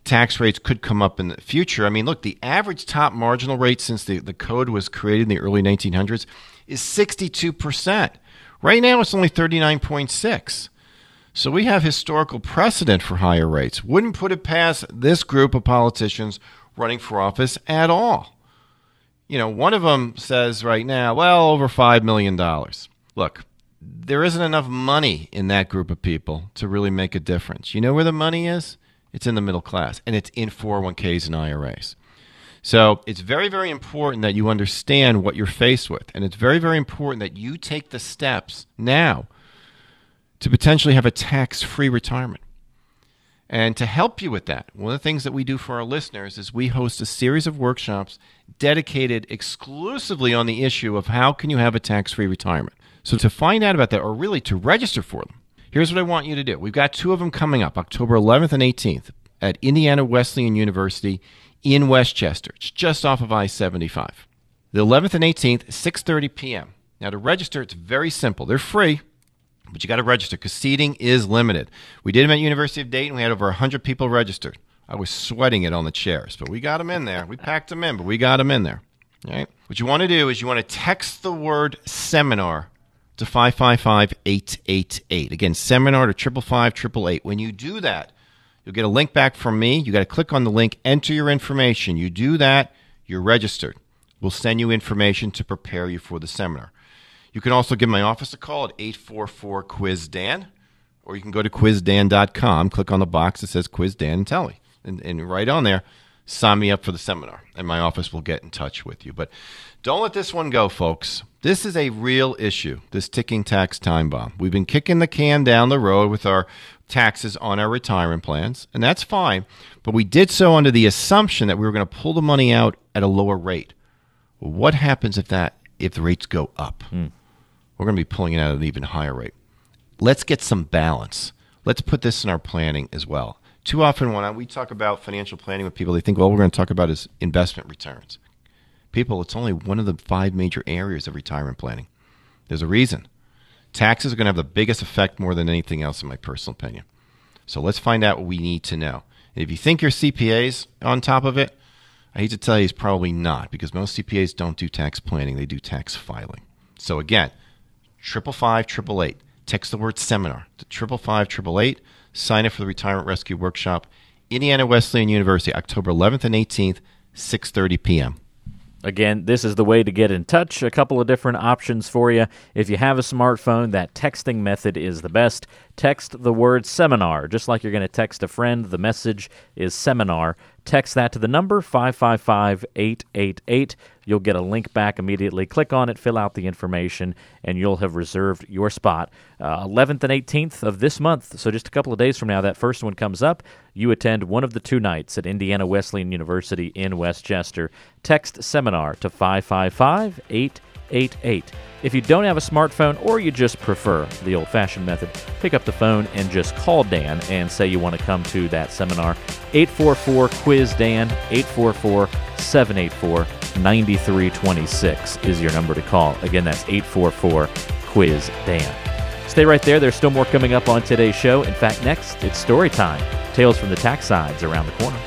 tax rates could come up in the future. I mean, look, the average top marginal rate since the, the code was created in the early 1900s is 62%. Right now, it's only 39.6. So we have historical precedent for higher rates. Wouldn't put it past this group of politicians running for office at all. You know, one of them says right now, well, over $5 million. Look, there isn't enough money in that group of people to really make a difference. You know where the money is? It's in the middle class, and it's in 401ks and IRAs. So it's very, very important that you understand what you're faced with. And it's very, very important that you take the steps now to potentially have a tax free retirement. And to help you with that, one of the things that we do for our listeners is we host a series of workshops dedicated exclusively on the issue of how can you have a tax-free retirement. So to find out about that or really to register for them, here's what I want you to do. We've got two of them coming up, October 11th and 18th at Indiana Wesleyan University in Westchester. It's just off of I-75. The 11th and 18th, 6:30 p.m. Now to register, it's very simple. They're free but you got to register because seating is limited. We did them at University of Dayton. We had over 100 people registered. I was sweating it on the chairs, but we got them in there. We packed them in, but we got them in there. All right. What you want to do is you want to text the word seminar to 555 888. Again, seminar to 555 When you do that, you'll get a link back from me. You got to click on the link, enter your information. You do that, you're registered. We'll send you information to prepare you for the seminar. You can also give my office a call at 844 Quiz Dan, or you can go to quizdan.com, click on the box that says Quiz Dan and Telly, and, and right on there, sign me up for the seminar, and my office will get in touch with you. But don't let this one go, folks. This is a real issue, this ticking tax time bomb. We've been kicking the can down the road with our taxes on our retirement plans, and that's fine. But we did so under the assumption that we were going to pull the money out at a lower rate. what happens if that if the rates go up? Mm we're going to be pulling it out at an even higher rate. Let's get some balance. Let's put this in our planning as well. Too often, when we talk about financial planning with people, they think, well, we're going to talk about is investment returns. People, it's only one of the five major areas of retirement planning. There's a reason. Taxes are going to have the biggest effect more than anything else, in my personal opinion. So let's find out what we need to know. If you think your CPA's on top of it, I hate to tell you, it's probably not because most CPAs don't do tax planning, they do tax filing. So again, triple five triple eight. Text the word seminar to triple five triple eight. Sign up for the Retirement Rescue Workshop, Indiana Wesleyan University, October 11th and 18th, 6:30 p.m. Again, this is the way to get in touch. A couple of different options for you. If you have a smartphone, that texting method is the best. Text the word seminar, just like you're going to text a friend. The message is seminar. Text that to the number 555 888. You'll get a link back immediately. Click on it, fill out the information, and you'll have reserved your spot. Uh, 11th and 18th of this month, so just a couple of days from now, that first one comes up. You attend one of the two nights at Indiana Wesleyan University in Westchester. Text seminar to 555 888. 888. If you don't have a smartphone or you just prefer the old fashioned method, pick up the phone and just call Dan and say you want to come to that seminar. 844 Quiz Dan, 844 784 9326 is your number to call. Again, that's 844 Quiz Dan. Stay right there. There's still more coming up on today's show. In fact, next, it's story time. Tales from the tax sides around the corner.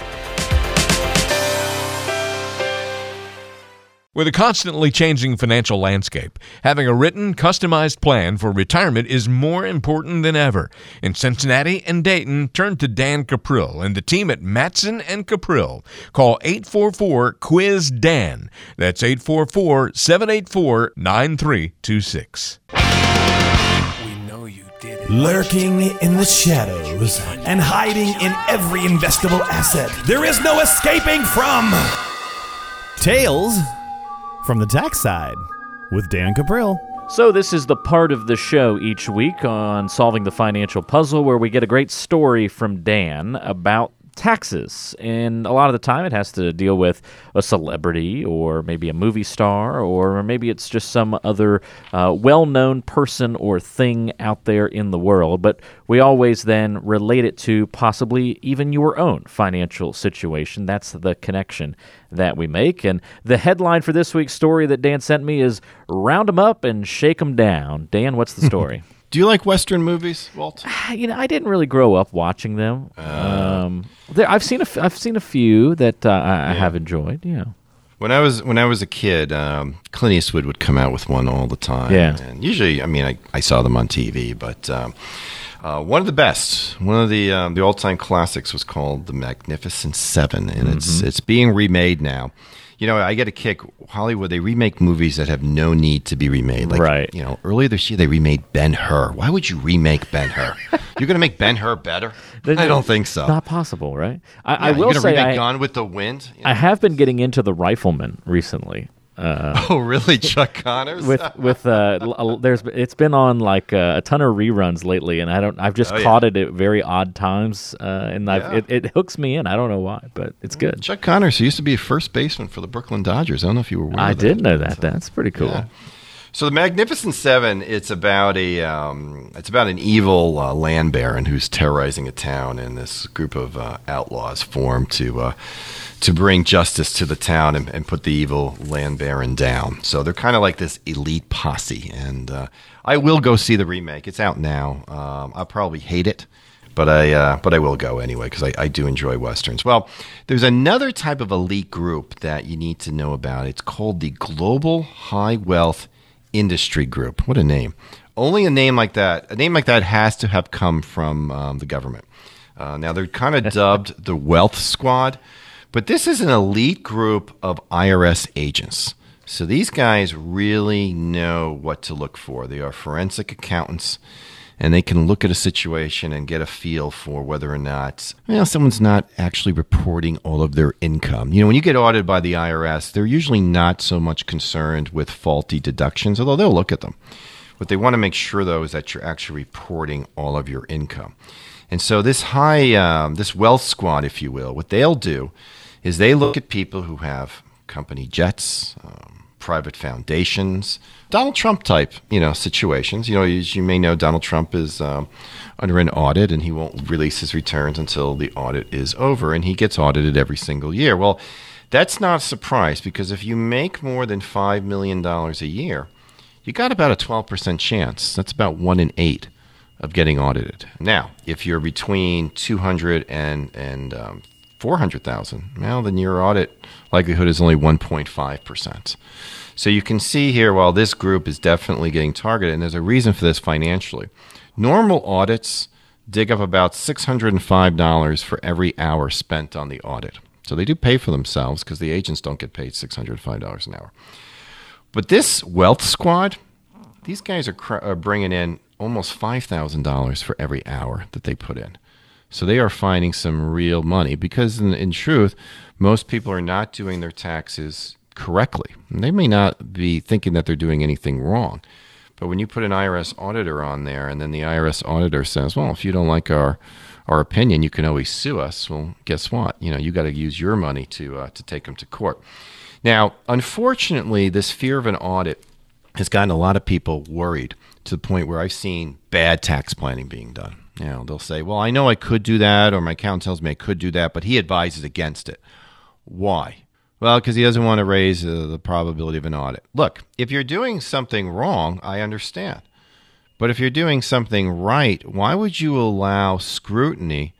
With a constantly changing financial landscape, having a written, customized plan for retirement is more important than ever. In Cincinnati and Dayton, turn to Dan Cuprill and the team at Matson and Cuprill. Call 844-QUIZ-DAN. That's 844-784-9326. Lurking in the shadows and hiding in every investable asset, there is no escaping from Tales from the tax side with Dan Cuprill. So, this is the part of the show each week on Solving the Financial Puzzle where we get a great story from Dan about taxes. And a lot of the time, it has to deal with a celebrity or maybe a movie star, or maybe it's just some other uh, well known person or thing out there in the world. But we always then relate it to possibly even your own financial situation. That's the connection that we make. And the headline for this week's story that Dan sent me is Round 'em Up and Shake 'em Down. Dan, what's the (laughs) story? Do you like Western movies, Walt? (sighs) You know, I didn't really grow up watching them. Uh, um, there, I've seen a, f- I've seen a few that uh, I, yeah. Have enjoyed. Yeah. When I was when I was a kid, um, Clint Eastwood would come out with one all the time. Yeah. And usually, I mean, I, I saw them on TV, but um, uh, one of the best, one of the um, the all time classics was called The Magnificent Seven, and mm-hmm. it's it's being remade now You know, I get a kick. Hollywood, they remake movies that have no need to be remade. Like, Right. You know, earlier this year they remade Ben Hur. Why would you remake Ben Hur? (laughs) You're going to make Ben Hur better? I don't think so. Not possible, right? I, Yeah, I will you're gonna say remake I, Gone with the Wind. You I have been getting into the Rifleman recently. Oh, really, Chuck Connors? with with uh there's it's been on like uh, a ton of reruns lately and i don't i've just Oh, yeah. caught it at very odd times uh and I've, Yeah. it, it hooks me in i don't know why but it's good Chuck Connors, who used to be a first baseman for the Brooklyn Dodgers. I don't know if you were aware i of that. did know that that's pretty cool Yeah. So the Magnificent Seven, it's about a um, it's about an evil uh, land baron who's terrorizing a town, and this group of uh, outlaws form to uh, to bring justice to the town and, and put the evil land baron down. So they're kind of like this elite posse, and uh, I will go see the remake. It's out now. Um, I'll probably hate it. But I, uh, but I will go anyway because I, I do enjoy westerns. Well, there's another type of elite group that you need to know about. It's called the Global High Wealth Industry Group. What a name! Only a name like that, a name like that, has to have come from um, the government. Uh, now they're kind of dubbed the Wealth Squad, but this is an elite group of IRS agents. So these guys really know what to look for. They are forensic accountants and they can look at a situation and get a feel for whether or not you know someone's not actually reporting all of their income. You know, when you get audited by the IRS, they're usually not so much concerned with faulty deductions, although they'll look at them. What they want to make sure though is that you're actually reporting all of your income. And so this high, um, this wealth squad, if you will, what they'll do is they look at people who have company jets, um, private foundations, Donald Trump type, you know, situations. You know, as you may know, Donald Trump is um, under an audit, and he won't release his returns until the audit is over, and he gets audited every single year. Well, that's not a surprise because if you make more than five million dollars a year, you got about a twelve percent chance. That's about one in eight of getting audited. Now, if you're between 200 and and um, 400,000, Now then your audit likelihood is only 1.5%. So you can see here, while this group is definitely getting targeted, and there's a reason for this financially. Normal audits dig up about $605 for every hour spent on the audit. So they do pay for themselves because the agents don't get paid $605 an hour. But this wealth squad, these guys are, cr- are bringing in almost $5,000 for every hour that they put in. So they are finding some real money because, in, in truth, most people are not doing their taxes correctly. And they may not be thinking that they're doing anything wrong. But when you put an IRS auditor on there, and then the IRS auditor says, "Well, if you don't like our our opinion, you can always sue us." Well, guess what? You know, you got to use your money to uh, to take them to court. Now, unfortunately, this fear of an audit has gotten a lot of people worried to the point where I've seen bad tax planning being done. You know, they'll say, "Well, I know I could do that, or my accountant tells me I could do that, but he advises against it." Why? Well, because he doesn't want to raise uh, the probability of an audit. Look, if you're doing something wrong, I understand. But if you're doing something right, why would you allow scrutiny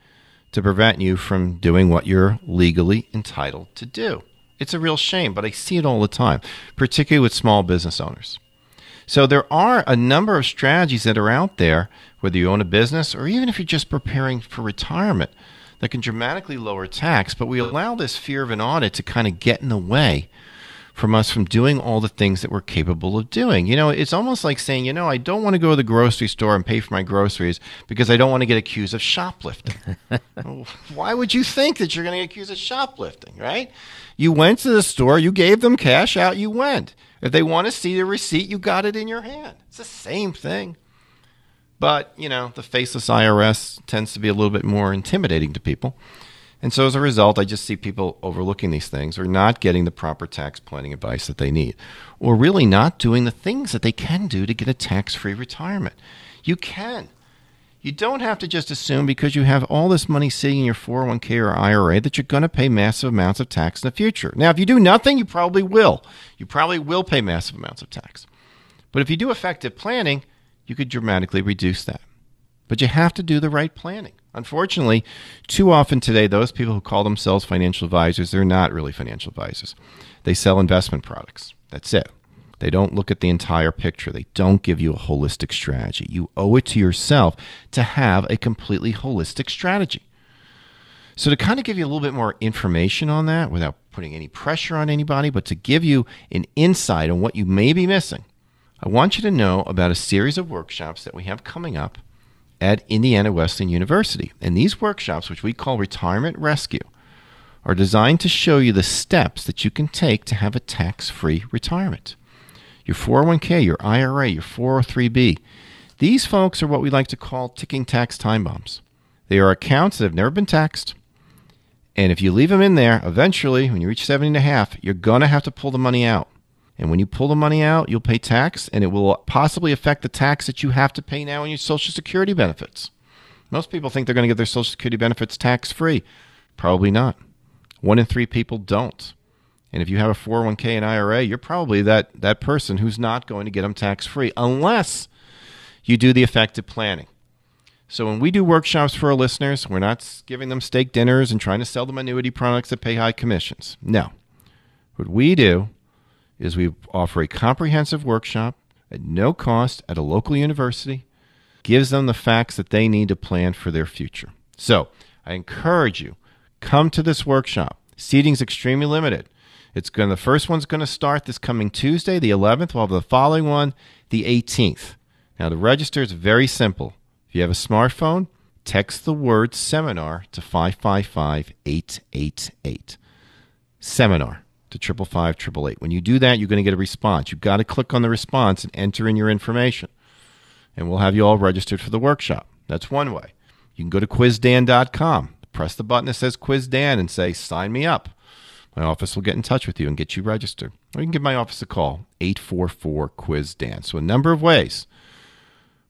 to prevent you from doing what you're legally entitled to do? It's a real shame, but I see it all the time, particularly with small business owners. So there are a number of strategies that are out there, whether you own a business or even if you're just preparing for retirement, that can dramatically lower tax. But we allow this fear of an audit to kind of get in the way from us from doing all the things that we're capable of doing. You know, it's almost like saying, you know, I don't want to go to the grocery store and pay for my groceries because I don't want to get accused of shoplifting. (laughs) Why would you think that you're going to get accused of shoplifting, right? You went to the store, you gave them cash, out you went. If they want to see the receipt, you got it in your hand. It's the same thing. But, you know, the faceless IRS tends to be a little bit more intimidating to people. And so as a result, I just see people overlooking these things or not getting the proper tax planning advice that they need, or really not doing the things that they can do to get a tax free retirement. You can. You don't have to just assume because you have all this money sitting in your 401k or IRA that you're going to pay massive amounts of tax in the future. Now, if you do nothing, you probably will. You probably will pay massive amounts of tax. But if you do effective planning, you could dramatically reduce that. But you have to do the right planning. Unfortunately, too often today, those people who call themselves financial advisors, they're not really financial advisors. They sell investment products. That's it. They don't look at the entire picture. They don't give you a holistic strategy. You owe it to yourself to have a completely holistic strategy. So, to kind of give you a little bit more information on that without putting any pressure on anybody, but to give you an insight on what you may be missing. I want you to know about a series of workshops that we have coming up at Indiana Wesleyan University. And these workshops, which we call Retirement Rescue, are designed to show you the steps that you can take to have a tax free retirement. Your 401k, your IRA, your 403b. These folks are what we like to call ticking tax time bombs. They are accounts that have never been taxed. And if you leave them in there, eventually, when you reach 70 and a half, you're going to have to pull the money out. And when you pull the money out, you'll pay tax, and it will possibly affect the tax that you have to pay now on your Social Security benefits. Most people think they're going to get their Social Security benefits tax free. Probably not. One in three people don't. And if you have a 401k and IRA, you're probably that, that person who's not going to get them tax free unless you do the effective planning. So when we do workshops for our listeners, we're not giving them steak dinners and trying to sell them annuity products that pay high commissions. No. What we do is we offer a comprehensive workshop at no cost at a local university, gives them the facts that they need to plan for their future. So I encourage you, come to this workshop. Seating's extremely limited. It's going the first one's going to start this coming Tuesday, the 11th. We'll have the following one, the 18th. Now the register is very simple. If you have a smartphone, text the word seminar to 555 888. Seminar to triple five triple eight. When you do that, you're going to get a response. You've got to click on the response and enter in your information, and we'll have you all registered for the workshop. That's one way. You can go to quizdan.com, press the button that says Quiz Dan, and say sign me up. My office will get in touch with you and get you registered. Or you can give my office a call, 844 Quiz Dan. So, a number of ways.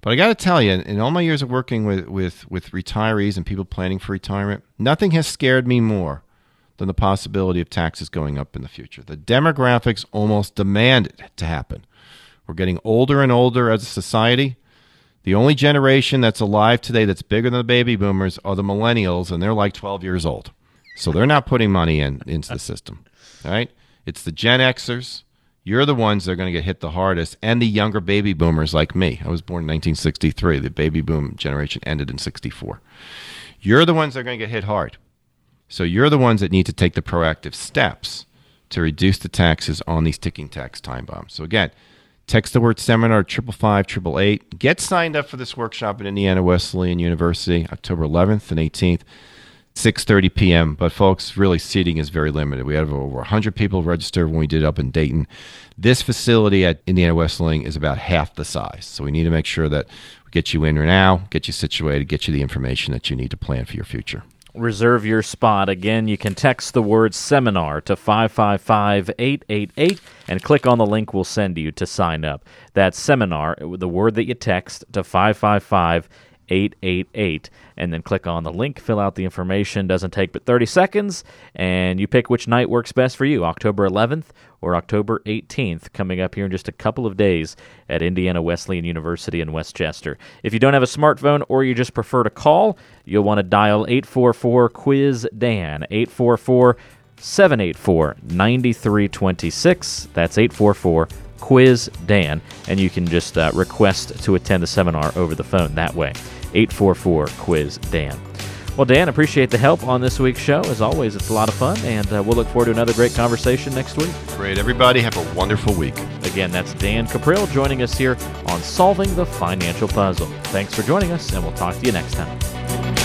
But I got to tell you, in all my years of working with, with, with retirees and people planning for retirement, nothing has scared me more than the possibility of taxes going up in the future. The demographics almost demand it to happen. We're getting older and older as a society. The only generation that's alive today that's bigger than the baby boomers are the millennials, and they're like 12 years old. So they're not putting money in into the system. All right? It's the Gen Xers. You're the ones that are going to get hit the hardest, and the younger baby boomers like me. I was born in 1963. The baby boom generation ended in 64. You're the ones that are going to get hit hard. So you're the ones that need to take the proactive steps to reduce the taxes on these ticking tax time bombs. So again, text the word seminar triple five triple eight. Get signed up for this workshop at Indiana Wesleyan University, October 11th and 18th. 6:30 p.m. But folks, really seating is very limited. We have over 100 people registered when we did it up in Dayton. This facility at Indiana Wesleyan is about half the size, so we need to make sure that we get you in right now, get you situated, get you the information that you need to plan for your future reserve your spot. Again, you can text the word seminar to 555 888 and click on the link we'll send you to sign up. That's seminar, the word that you text to 555 888 and then click on the link fill out the information doesn't take but 30 seconds and you pick which night works best for you october 11th or october 18th coming up here in just a couple of days at indiana wesleyan university in westchester. If you don't have a smartphone or you just prefer to call you'll want to dial 844 quiz dan 844 784 9326 that's 844 Quiz Dan, and you can just uh, request to attend the seminar over the phone that way. 844 Quiz Dan. Well, Dan, appreciate the help on this week's show. As always, it's a lot of fun, and uh, we'll look forward to another great conversation next week. Great. Everybody, have a wonderful week. Again, that's Dan Cuprill joining us here on Solving the Financial Puzzle. Thanks for joining us, and we'll talk to you next time.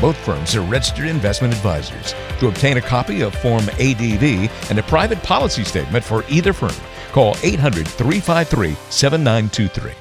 Both firms are registered investment advisors. To obtain a copy of Form ADV and a private policy statement for either firm, call 800 353 7923.